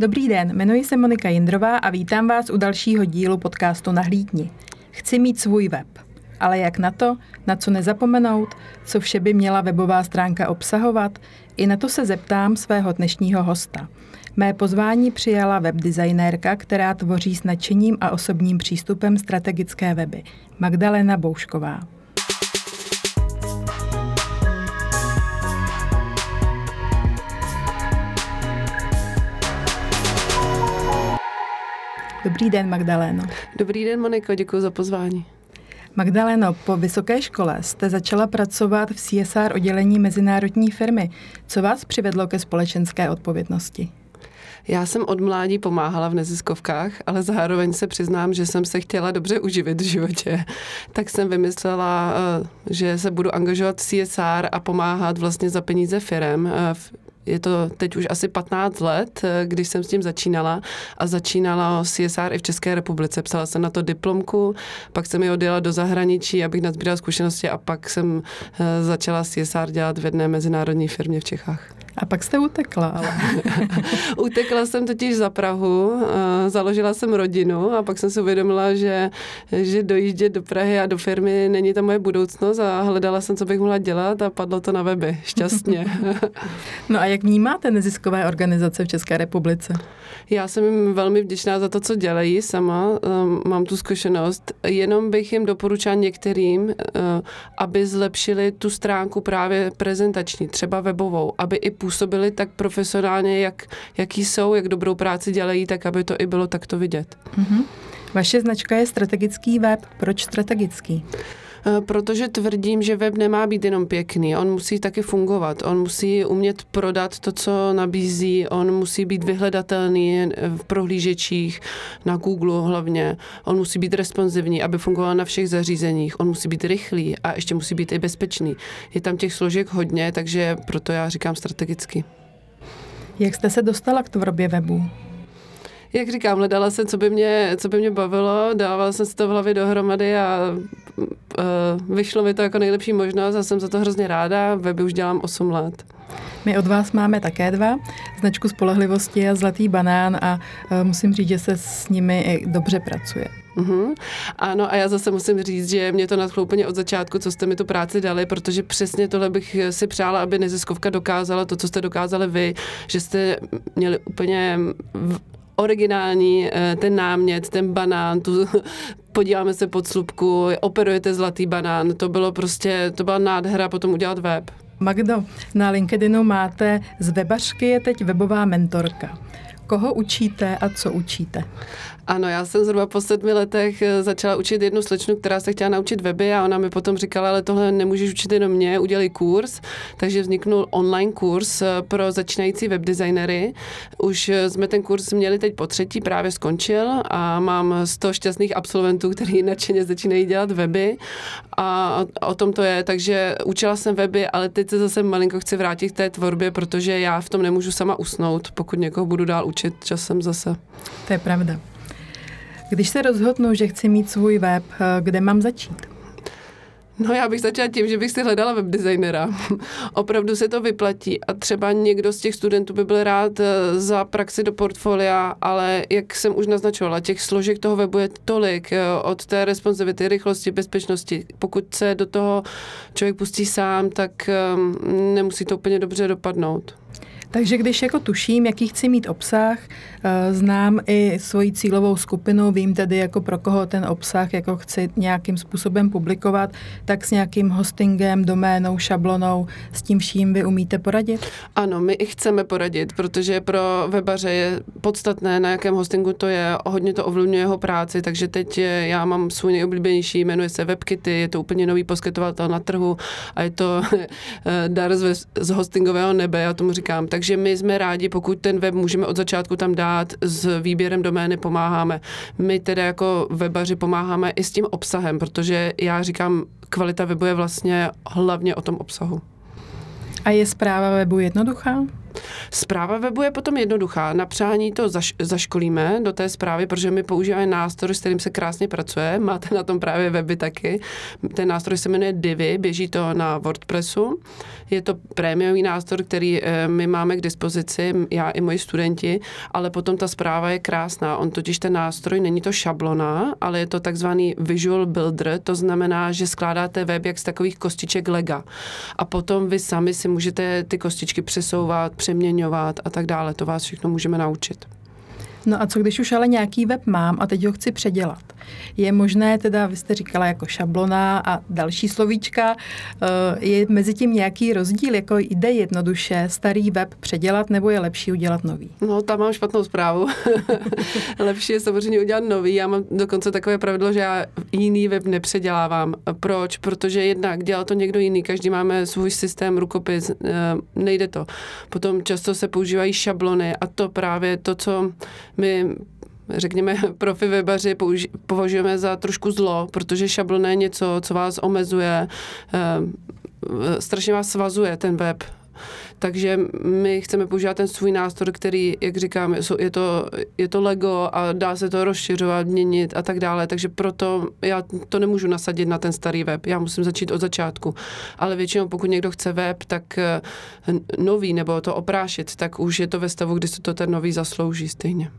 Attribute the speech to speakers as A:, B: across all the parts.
A: Dobrý den, jmenuji se Monika Jindrová a vítám vás u dalšího dílu podcastu Nahlídni. Chci mít svůj web. Ale jak na to, na co nezapomenout, co vše by měla webová stránka obsahovat, i na to se zeptám svého dnešního hosta. Mé pozvání přijala webdesignérka, která tvoří s nadšením a osobním přístupem strategické weby, Magdalena Boušková. Dobrý den, Magdaléno.
B: Dobrý den, Moniko, děkuji za pozvání.
A: Magdaleno, po vysoké škole jste začala pracovat v CSR oddělení mezinárodní firmy. Co vás přivedlo ke společenské odpovědnosti?
B: Já jsem od mládí pomáhala v neziskovkách, ale zároveň se přiznám, že jsem se chtěla dobře uživit v životě. Tak jsem vymyslela, eh, že se budu angažovat v CSR a pomáhat vlastně za peníze firem eh, je to teď už asi 15 let, eh, když jsem s tím začínala a začínala CSR i v České republice. Psala jsem na to diplomku, pak jsem ji odjela do zahraničí, abych nazbírala zkušenosti a pak jsem eh, začala CSR dělat v jedné mezinárodní firmě v Čechách.
A: A pak jste utekla, ale.
B: utekla jsem totiž za Prahu, založila jsem rodinu a pak jsem si uvědomila, že, že dojíždět do Prahy a do firmy není ta moje budoucnost a hledala jsem, co bych mohla dělat a padlo to na weby. Šťastně.
A: no a jak vnímáte neziskové organizace v České republice?
B: Já jsem jim velmi vděčná za to, co dělají sama. Ehm, mám tu zkušenost. Jenom bych jim doporučila některým, eh, aby zlepšili tu stránku právě prezentační, třeba webovou, aby i působili tak profesionálně, jak, jaký jsou, jak dobrou práci dělají, tak aby to i bylo takto vidět.
A: Mm-hmm. Vaše značka je strategický web. Proč strategický?
B: Eh, protože tvrdím, že web nemá být jenom pěkný, on musí taky fungovat, on musí umět prodat to, co nabízí, on musí být vyhledatelný v prohlížečích, na Google hlavně, on musí být responsivní, aby fungoval na všech zařízeních, on musí být rychlý a ještě musí být i bezpečný. Je tam těch složek hodně, takže proto já říkám strategicky.
A: Jak jste se dostala k tvorbě webu?
B: Jak říkám, hledala jsem, co by mě, co by mě bavilo, dávala jsem si to v hlavě dohromady a uh, vyšlo mi to jako nejlepší možnost a jsem za to hrozně ráda. Weby už dělám 8 let.
A: My od vás máme také dva, značku spolehlivosti a zlatý banán a uh, musím říct, že se s nimi i dobře pracuje.
B: Mm-hmm. Ano, a já zase musím říct, že mě to nadchlo úplně od začátku, co jste mi tu práci dali, protože přesně tohle bych si přála, aby neziskovka dokázala to, co jste dokázali vy, že jste měli úplně originální eh, ten námět, ten banán, tu, podíváme se pod slupku, operujete zlatý banán, to bylo prostě, to byla nádhera potom udělat web.
A: Magdo, na LinkedInu máte z webařky je teď webová mentorka. Koho učíte a co učíte?
B: Ano, já jsem zhruba po sedmi letech eh, začala učit jednu slečnu, která se chtěla naučit weby a ona mi potom říkala, ale tohle nemůžeš učit jenom mě, udělej kurz. Takže vzniknul online kurz eh, pro začínající webdesignery. Už eh, jsme ten kurz měli teď po třetí, právě skončil a mám 100 šťastných absolventů, kteří nadšeně začínají dělat weby a o tom to je. Takže učila jsem weby, ale teď se zase malinko chci vrátit k té tvorbě, protože já v tom nemůžu sama usnout, pokud někoho budu dál učit časem zase.
A: To je pravda. Když se rozhodnu, že chci mít svůj web, eh, kde mám začít?
B: No já bych začala tím, že bych si hledala webdesignera. Opravdu se to vyplatí a třeba někdo z těch studentů by byl rád eh, za praxi do portfolia, ale jak jsem už naznačovala, těch složek toho webu je tolik eh, od té responsivity, rychlosti, bezpečnosti. Pokud se do toho člověk pustí sám, tak ehm, nemusí to úplně dobře dopadnout.
A: Takže když jako tuším, jaký chci mít obsah, eh, znám i svoji cílovou skupinu, vím tedy jako pro koho ten obsah jako chci nějakým způsobem publikovat, tak s nějakým hostingem, doménou, šablonou, s tím vším vy umíte poradit?
B: Ano, my i chceme poradit, protože pro webaře je podstatné, na jakém hostingu to je, hodně to ovlivňuje jeho práci, takže teď já mám svůj nejoblíbenější, jmenuje se WebKity, je to úplně nový poskytovatel na trhu a je to dar z, z hostingového nebe, já tomu říkám. Takže my jsme rádi, pokud ten web můžeme od začátku tam dát, s výběrem domény pomáháme. My tedy jako webaři pomáháme i s tím obsahem, protože já říkám, kvalita webu je vlastně hlavně o tom obsahu.
A: A je zpráva webu jednoduchá?
B: Zpráva webu je potom jednoduchá. Na přání to zaš, zaškolíme do té zprávy, protože my používáme nástroj, s kterým se krásně pracuje. Máte na tom právě weby taky. Ten nástroj se jmenuje Divi, běží to na WordPressu. Je to prémiový nástroj, který eh, my máme k dispozici, já i moji studenti, ale potom ta zpráva je krásná. On totiž ten nástroj není to šablona, ale je to takzvaný visual builder, to znamená, že skládáte web jak z takových kostiček lega. A potom vy sami si můžete ty kostičky přesouvat, přeměňovat a tak dále. To vás všechno můžeme naučit.
A: No a co když už ale nějaký web mám a teď ho chci předělat? Je možné teda, vy jste říkala jako šablona a další slovíčka, eh, je mezi tím nějaký rozdíl, jako jde jednoduše starý web předělat nebo je lepší udělat nový?
B: No, tam mám špatnou zprávu. lepší je samozřejmě udělat nový. Já mám dokonce takové pravidlo, že já jiný web nepředělávám. Proč? Protože jednak dělal to někdo jiný, každý máme svůj systém, rukopis, eh, nejde to. Potom často se používají šablony a to právě to, co my řekněme, profi webaři považujeme za trošku zlo, protože šablona je něco, co vás omezuje, eh, strašně vás svazuje ten web. Takže my chceme používat ten svůj nástroj, který, jak říkám, je to, je to Lego a dá se to rozšiřovat, měnit a tak dále. Takže proto já to nemůžu nasadit na ten starý web. Já musím začít od začátku. Ale většinou, pokud někdo chce web, tak eh, nový nebo to oprášit, tak už je to ve stavu, kdy se to ten nový zaslouží stejně.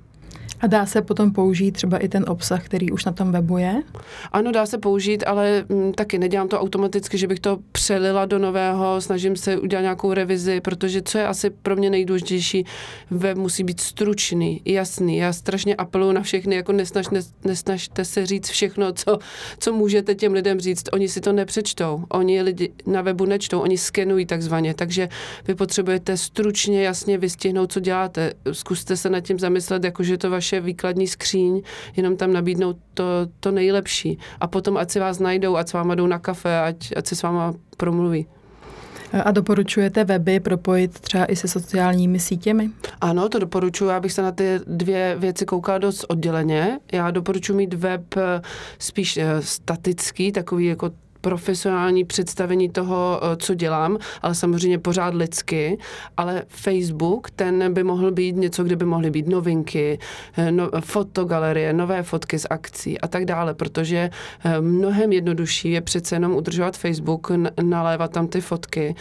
A: A dá se potom použít třeba i ten obsah, který už na tom webu je?
B: Ano, dá se použít, ale m, mm, taky nedělám to automaticky, že bych to přelila do nového, snažím se udělat nějakou revizi, protože co je asi pro mě nejdůležitější, web musí být stručný, jasný. Já strašně apeluju na všechny, jako nesnaž, nesnažte se říct všechno, co, co můžete těm lidem říct. Oni si to nepřečtou, oni lidi na webu nečtou, oni skenují takzvaně, takže vy potřebujete stručně, jasně vystihnout, co děláte. Zkuste se nad tím zamyslet, jakože to vaše vaše výkladní skříň, jenom tam nabídnout to, to nejlepší. A potom, ať si vás najdou, ať s váma jdou na kafe, ať, ať si s váma promluví.
A: A doporučujete weby propojit třeba i se sociálními sítěmi?
B: Ano, to doporučuji, abych se na ty dvě věci koukala dost odděleně. Já doporučuji mít web eh, spíš eh, statický, takový jako profesionální představení toho, eh, co dělám, ale samozřejmě pořád lidsky, ale Facebook, ten by mohl být něco, kde by mohly být novinky, eh, no, fotogalerie, nové fotky z akcí a tak dále, protože eh, mnohem jednodušší je přece jenom udržovat Facebook, nalévat tam ty fotky,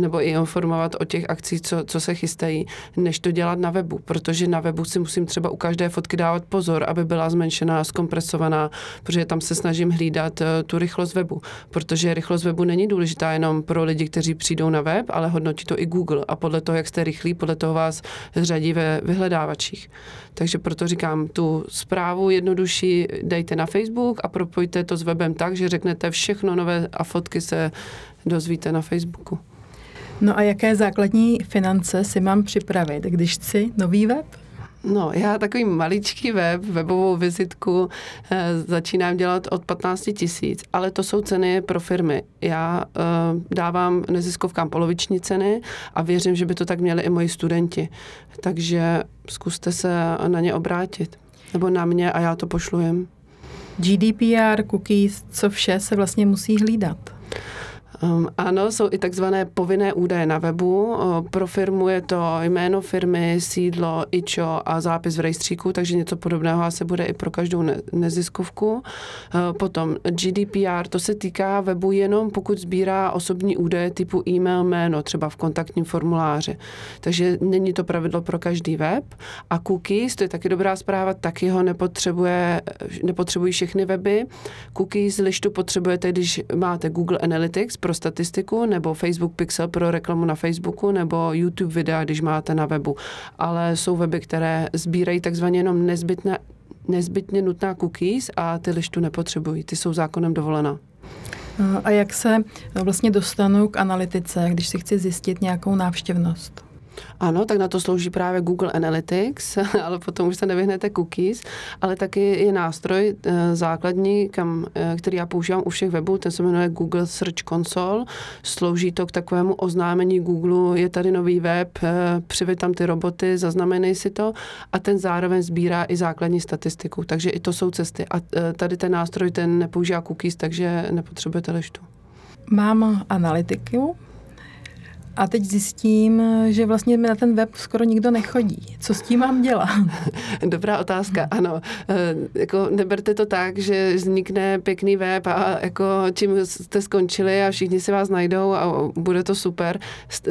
B: nebo i informovat o těch akcích, co, co se chystají, než to dělat na webu, protože na webu si musím třeba u každé fotky dávat pozor, aby byla zmenšená, zkompresovaná, protože tam se snažím hlídat tu rychlost webu protože rychlost webu není důležitá jenom pro lidi, kteří přijdou na web, ale hodnotí to i Google a podle toho, jak jste rychlí, podle toho vás řadí ve vyhledávačích. Takže proto říkám, tu zprávu jednodušší dejte na Facebook a propojte to s webem tak, že řeknete všechno nové a fotky se dozvíte na Facebooku.
A: No a jaké základní finance si mám připravit, když chci nový web?
B: No, já takový maličký web, webovou vizitku e, začínám dělat od 15 tisíc, ale to jsou ceny pro firmy. Já e, dávám neziskovkám poloviční ceny a věřím, že by to tak měli i moji studenti. Takže zkuste se na ně obrátit. Nebo na mě a já to pošlujem.
A: GDPR, cookies, co vše se vlastně musí hlídat?
B: Um, ano, jsou i takzvané povinné údaje na webu. Pro firmu je to jméno firmy, sídlo, IČO a zápis v rejstříku, takže něco podobného asi bude i pro každou ne- neziskovku. Uh, potom GDPR, to se týká webu jenom pokud sbírá osobní údaje typu e-mail, jméno, třeba v kontaktním formuláři. Takže není to pravidlo pro každý web. A cookies, to je taky dobrá zpráva, taky ho nepotřebuje, nepotřebují všechny weby. Cookies lištu potřebujete, když máte Google Analytics, pro statistiku, nebo Facebook Pixel pro reklamu na Facebooku, nebo YouTube videa, když máte na webu. Ale jsou weby, které sbírají takzvaně jenom nezbytné, nezbytně nutná cookies a ty lištu nepotřebují. Ty jsou zákonem dovolená.
A: A jak se vlastně dostanu k analytice, když si chci zjistit nějakou návštěvnost?
B: Ano, tak na to slouží právě Google Analytics, ale potom už se nevyhnete cookies, ale taky je nástroj eh, základní, kam, eh, který já používám u všech webů, ten se jmenuje Google Search Console. Slouží to k takovému oznámení Google, je tady nový web, eh, přivy tam ty roboty, zaznamenej si to a ten zároveň sbírá i základní statistiku, takže i to jsou cesty. A tady ten nástroj, ten nepoužívá cookies, takže nepotřebujete lištu.
A: Mám analytiku, a teď zjistím, že vlastně mi na ten web skoro nikdo nechodí. Co s tím mám dělat?
B: Dobrá otázka, ano. E, jako neberte to tak, že vznikne pěkný web a jako tím jste skončili a všichni si vás najdou a bude to super.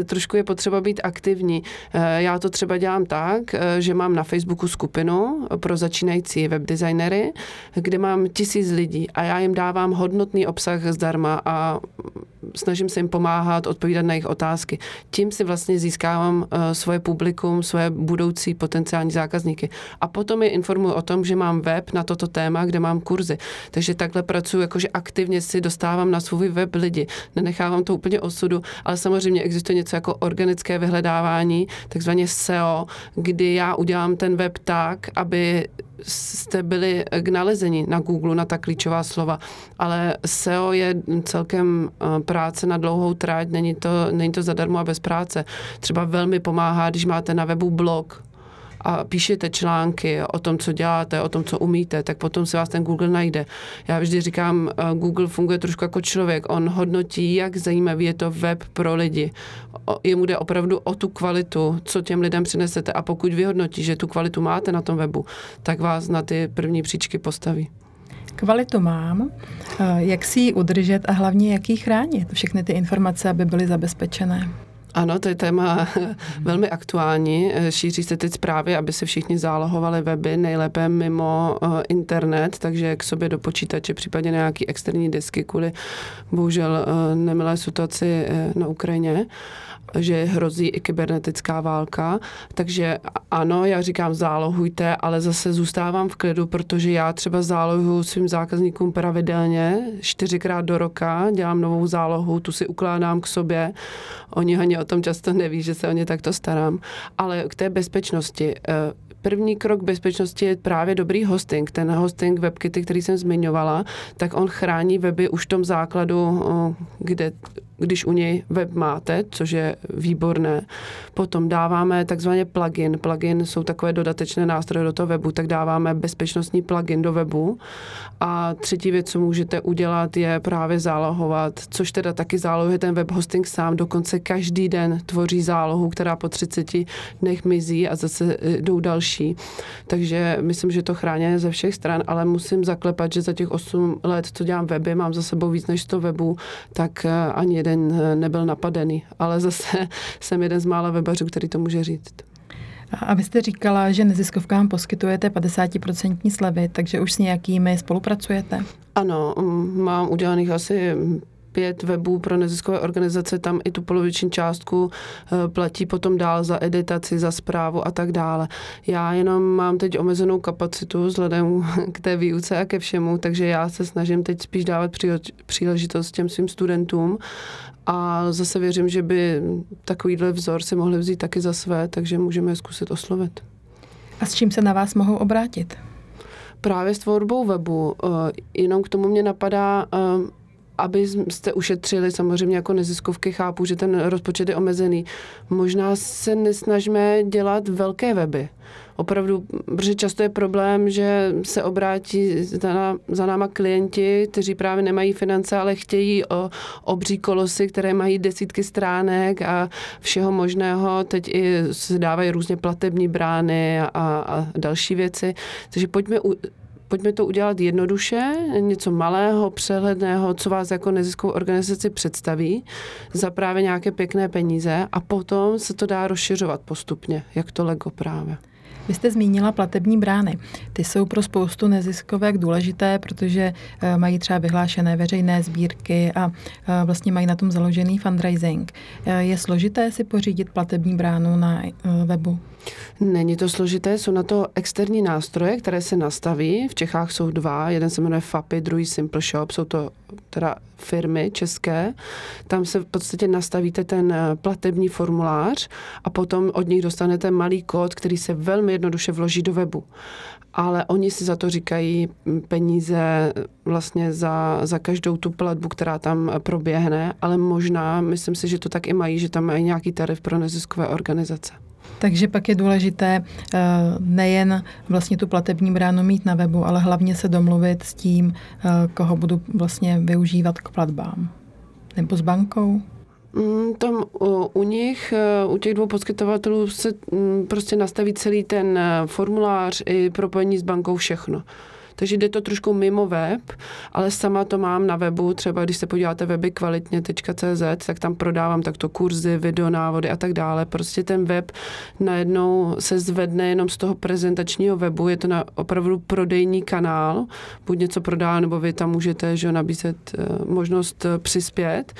B: Trošku je potřeba být aktivní. E, já to třeba dělám tak, e, že mám na Facebooku skupinu pro začínající webdesignery, kde mám tisíc lidí a já jim dávám hodnotný obsah zdarma a snažím se jim pomáhat, odpovídat na jejich otázky. Tím si vlastně získávám uh, svoje publikum, svoje budoucí potenciální zákazníky. A potom je informuji o tom, že mám web na toto téma, kde mám kurzy. Takže takhle pracuji, jakože aktivně si dostávám na svůj web lidi. Nenechávám to úplně osudu, ale samozřejmě existuje něco jako organické vyhledávání, takzvaně SEO, kdy já udělám ten web tak, aby jste byli k nalezení na Google na ta klíčová slova, ale SEO je celkem eh, práce na dlouhou tráť, není to, není to zadarmo a bez práce. Třeba velmi pomáhá, když máte na webu blog, a píšete články o tom, co děláte, o tom, co umíte, tak potom se vás ten Google najde. Já vždy říkám, eh, Google funguje trošku jako člověk. On hodnotí, jak zajímavý je to web pro lidi. Jemu jde opravdu o tu kvalitu, co těm lidem přinesete a pokud vyhodnotí, že tu kvalitu máte na tom webu, tak vás na ty první příčky postaví.
A: Kvalitu mám, eh, jak si ji udržet a hlavně jak ji chránit, všechny ty informace, aby byly zabezpečené.
B: Ano, to je téma velmi aktuální. Šíří se teď zprávy, aby se všichni zálohovali weby, nejlépe mimo uh, internet, takže k sobě do počítače, případně nějaký externí disky kvůli bohužel uh, nemilé situaci uh, na Ukrajině že hrozí i kybernetická válka. Takže ano, já říkám zálohujte, ale zase zůstávám v klidu, protože já třeba zálohuju svým zákazníkům pravidelně, čtyřikrát do roka, dělám novou zálohu, tu si ukládám k sobě. Oni ani o tom často neví, že se o ně takto starám. Ale k té bezpečnosti. První krok bezpečnosti je právě dobrý hosting. Ten hosting WebKity, který jsem zmiňovala, tak on chrání weby už v tom základu, kde když u něj web máte, což je výborné. Potom dáváme takzvaně plugin. Plugin jsou takové dodatečné nástroje do toho webu, tak dáváme bezpečnostní plugin do webu. A třetí věc, co můžete udělat, je právě zálohovat, což teda taky zálohuje ten web hosting sám. Dokonce každý den tvoří zálohu, která po 30 dnech mizí a zase e, jdou další. Takže myslím, že to chráněné ze všech stran, ale musím zaklepat, že za těch 8 let, co dělám weby, mám za sebou víc než 100 webů, tak e, ani jeden eh, nebyl napadený, ale zase jsem jeden z mála webařů, který to může říct.
A: A vy jste říkala, že neziskovkám poskytujete 50% slevy, takže už s nějakými spolupracujete?
B: Ano, mm, mám udělaných asi pět webů pro neziskové organizace, tam i tu poloviční částku eh, platí potom dál za editaci, za zprávu a tak dále. Já jenom mám teď omezenou kapacitu vzhledem k té výuce a ke všemu, takže já se snažím teď spíš dávat příležitost těm svým studentům a zase věřím, že by takovýhle vzor si mohli vzít taky za své, takže můžeme je zkusit oslovit.
A: A s čím se na vás mohou obrátit?
B: Právě s tvorbou webu. Eh, jenom k tomu mě napadá eh, aby jste ušetřili, samozřejmě jako neziskovky chápu, že ten rozpočet je omezený. Možná se nesnažíme dělat velké weby. Opravdu, protože často je problém, že se obrátí za, za náma klienti, kteří právě nemají finance, ale chtějí o obří kolosy, které mají desítky stránek a všeho možného. Teď i se dávají různě platební brány a, a další věci. Takže pojďme u, pojďme to udělat jednoduše, něco malého, přehledného, co vás jako neziskovou organizaci představí za právě nějaké pěkné peníze a potom se to dá rozšiřovat postupně, jak to Lego právě.
A: Vy jste zmínila platební brány. Ty jsou pro spoustu neziskovek důležité, protože eh, mají třeba vyhlášené veřejné sbírky a eh, vlastně mají na tom založený fundraising. Eh, je složité si pořídit platební bránu na webu?
B: Není to složité, jsou na to externí nástroje, které se nastaví. V Čechách jsou dva, jeden se jmenuje FAPI, druhý Simple Shop, jsou to teda firmy české. Tam se v podstatě nastavíte ten platební formulář a potom od nich dostanete malý kód, který se velmi jednoduše vloží do webu. Ale oni si za to říkají mm, peníze vlastně za, za každou tu platbu, která tam proběhne, ale možná, myslím si, že to tak i mají, že tam mají nějaký tarif pro neziskové organizace.
A: Takže pak je důležité eh, nejen vlastně tu platební bránu mít na webu, ale hlavně se domluvit s tím, eh, koho budu vlastně využívat k platbám. Nebo s bankou?
B: Mm, tam u, nich, eh, u těch dvou poskytovatelů se mm, prostě nastaví celý ten eh, formulář i propojení s bankou všechno. Takže jde to trošku mimo web, ale sama to mám na webu, třeba když se podíváte weby kvalitně.cz, tak tam prodávám takto kurzy, videonávody a tak dále. Prostě ten web najednou se zvedne jenom z toho prezentačního webu, je to na opravdu prodejní kanál, buď něco prodá, nebo vy tam můžete že, nabízet eh, možnost eh, přispět.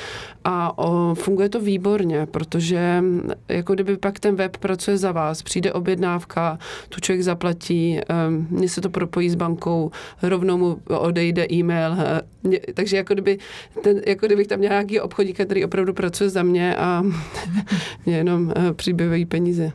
B: A o, funguje to výborně, protože mm, jako kdyby pak ten web pracuje za vás, přijde objednávka, tu člověk zaplatí, um, mně se to propojí s bankou, rovnou mu odejde e-mail. Takže jako, kdyby, ten, jako kdybych tam měl nějaký obchodník, který opravdu pracuje za mě a mě jenom přibývají peníze.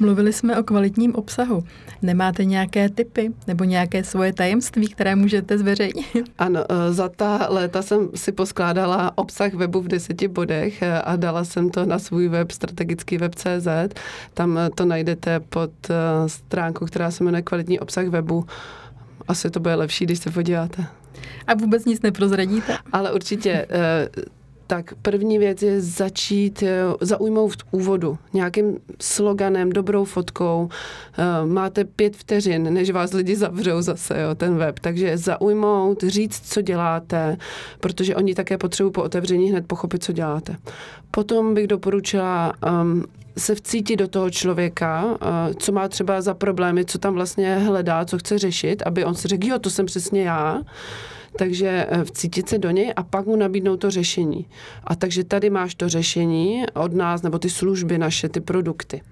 A: Mluvili jsme o kvalitním obsahu. Nemáte nějaké typy nebo nějaké svoje tajemství, které můžete zveřejnit?
B: Ano, eh, za ta léta jsem si poskládala obsah webu v deseti bodech eh, a dala jsem to na svůj web, strategický web.cz. Tam to najdete pod stránkou, která se jmenuje kvalitní obsah webu asi to bude lepší, když se podíváte.
A: A vůbec nic neprozradíte?
B: Ale určitě. Eh, tak první věc je začít eh, zaujmout v úvodu nějakým sloganem, dobrou fotkou. Eh, máte pět vteřin, než vás lidi zavřou zase, jo, ten web. Takže zaujmout, říct, co děláte, protože oni také potřebují po otevření hned pochopit, co děláte. Potom bych doporučila um, se vcítit do toho člověka, uh, co má třeba za problémy, co tam vlastně hledá, co chce řešit, aby on si řekl, jo, to jsem přesně já. Takže eh, vcítit se do něj a pak mu nabídnout to řešení. A takže tady máš to řešení od nás, nebo ty služby naše, ty produkty.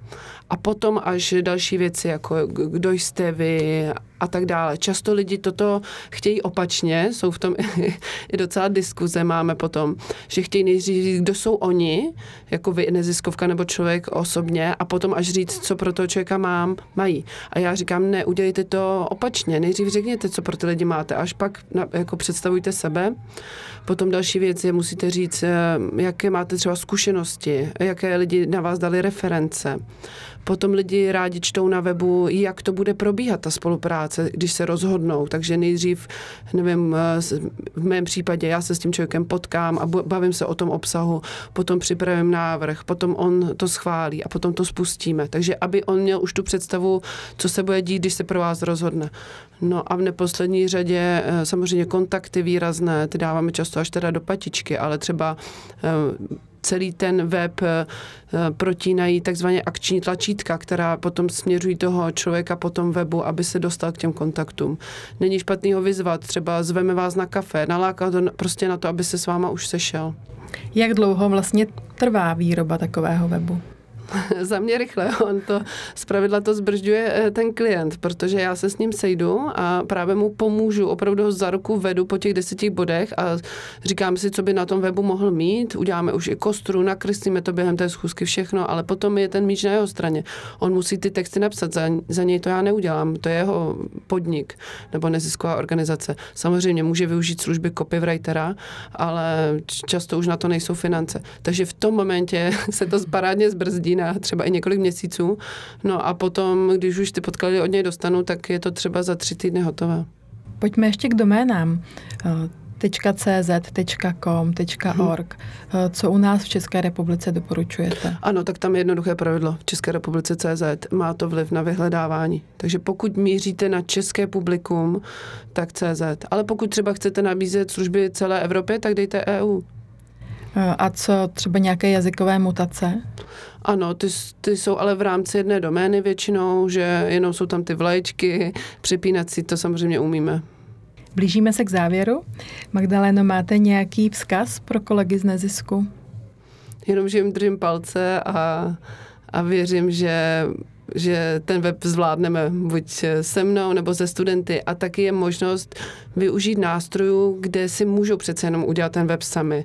B: A potom až další věci, jako kdo jste vy a tak dále. Často lidi toto chtějí opačně, jsou v tom i docela diskuze máme potom, že chtějí nejdřív říct, kdo jsou oni, jako vy, neziskovka nebo člověk osobně, a potom až říct, co pro toho člověka mám, mají. A já říkám, ne, udělejte to opačně, nejdřív řekněte, co pro ty lidi máte, až pak na, jako představujte sebe. Potom další věc je, musíte říct, eh, jaké máte třeba zkušenosti, jaké lidi na vás dali reference. Potom lidi rádi čtou na webu, jak to bude probíhat, ta spolupráce, když se rozhodnou. Takže nejdřív, nevím, eh, v mém případě já se s tím člověkem potkám a bavím se o tom obsahu, potom připravím návrh, potom on to schválí a potom to spustíme. Takže aby on měl už tu představu, co se bude dít, když se pro vás rozhodne. No a v neposlední řadě eh, samozřejmě kontakty výrazné, ty dáváme často až teda do patičky, ale třeba eh, celý ten web eh, protínají takzvaně akční tlačítka, která potom směřují toho člověka po tom webu, aby se dostal k těm kontaktům. Není špatný ho vyzvat, třeba zveme vás na kafe, nalákat prostě na to, aby se s váma už sešel.
A: Jak dlouho vlastně trvá výroba takového webu?
B: za mě rychle. On to zpravidla to zbržďuje eh, ten klient, protože já se s ním sejdu a právě mu pomůžu, opravdu ho za ruku vedu po těch deseti bodech a říkám si, co by na tom webu mohl mít. Uděláme už i kostru, nakreslíme to během té schůzky všechno, ale potom je ten míč na jeho straně. On musí ty texty napsat, za, za něj to já neudělám, to je jeho podnik nebo nezisková organizace. Samozřejmě může využít služby copywritera, ale často už na to nejsou finance. Takže v tom momentě se to parádně zbrzdí na třeba i několik měsíců. No a potom, když už ty podklady od něj dostanu, tak je to třeba za tři týdny hotové.
A: Pojďme ještě k doménám. .cz, .com, .org. Co u nás v České republice doporučujete?
B: Ano, tak tam je jednoduché pravidlo. V České republice CZ má to vliv na vyhledávání. Takže pokud míříte na české publikum, tak CZ. Ale pokud třeba chcete nabízet služby celé Evropě, tak dejte EU.
A: A co třeba nějaké jazykové mutace?
B: Ano, ty, ty jsou ale v rámci jedné domény většinou, že jenom jsou tam ty vlaječky, si to samozřejmě umíme.
A: Blížíme se k závěru. Magdaleno, máte nějaký vzkaz pro kolegy z nezisku?
B: Jenom, že jim držím palce a, a věřím, že že ten web zvládneme buď se mnou nebo se studenty a taky je možnost využít nástrojů, kde si můžou přece jenom udělat ten web sami.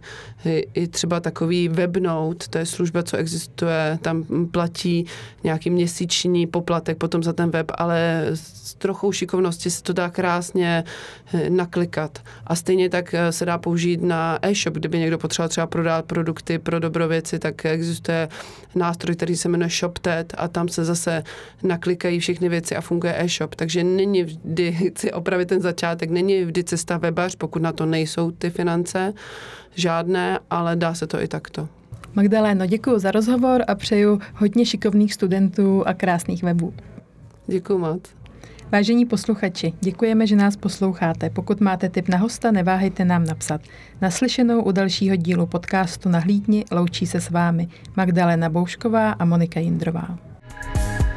B: I třeba takový webnote, to je služba, co existuje, tam platí nějaký měsíční poplatek potom za ten web, ale s trochou šikovnosti se to dá krásně eh, naklikat. A stejně tak eh, se dá použít na e-shop, kdyby někdo potřeboval třeba prodat produkty pro dobrověci, tak existuje nástroj, který se jmenuje ShopTet a tam se zase naklikají všechny věci a funguje e-shop. Takže není vždy, chci opravit ten začátek, není vždy cesta webař, pokud na to nejsou ty finance žádné, ale dá se to i takto.
A: Magdaléno, děkuji za rozhovor a přeju hodně šikovných studentů a krásných webů.
B: Děkuji moc.
A: Vážení posluchači, děkujeme, že nás posloucháte. Pokud máte tip na hosta, neváhejte nám napsat. Naslyšenou u dalšího dílu podcastu Nahlídni loučí se s vámi Magdalena Boušková a Monika Jindrová. Thank you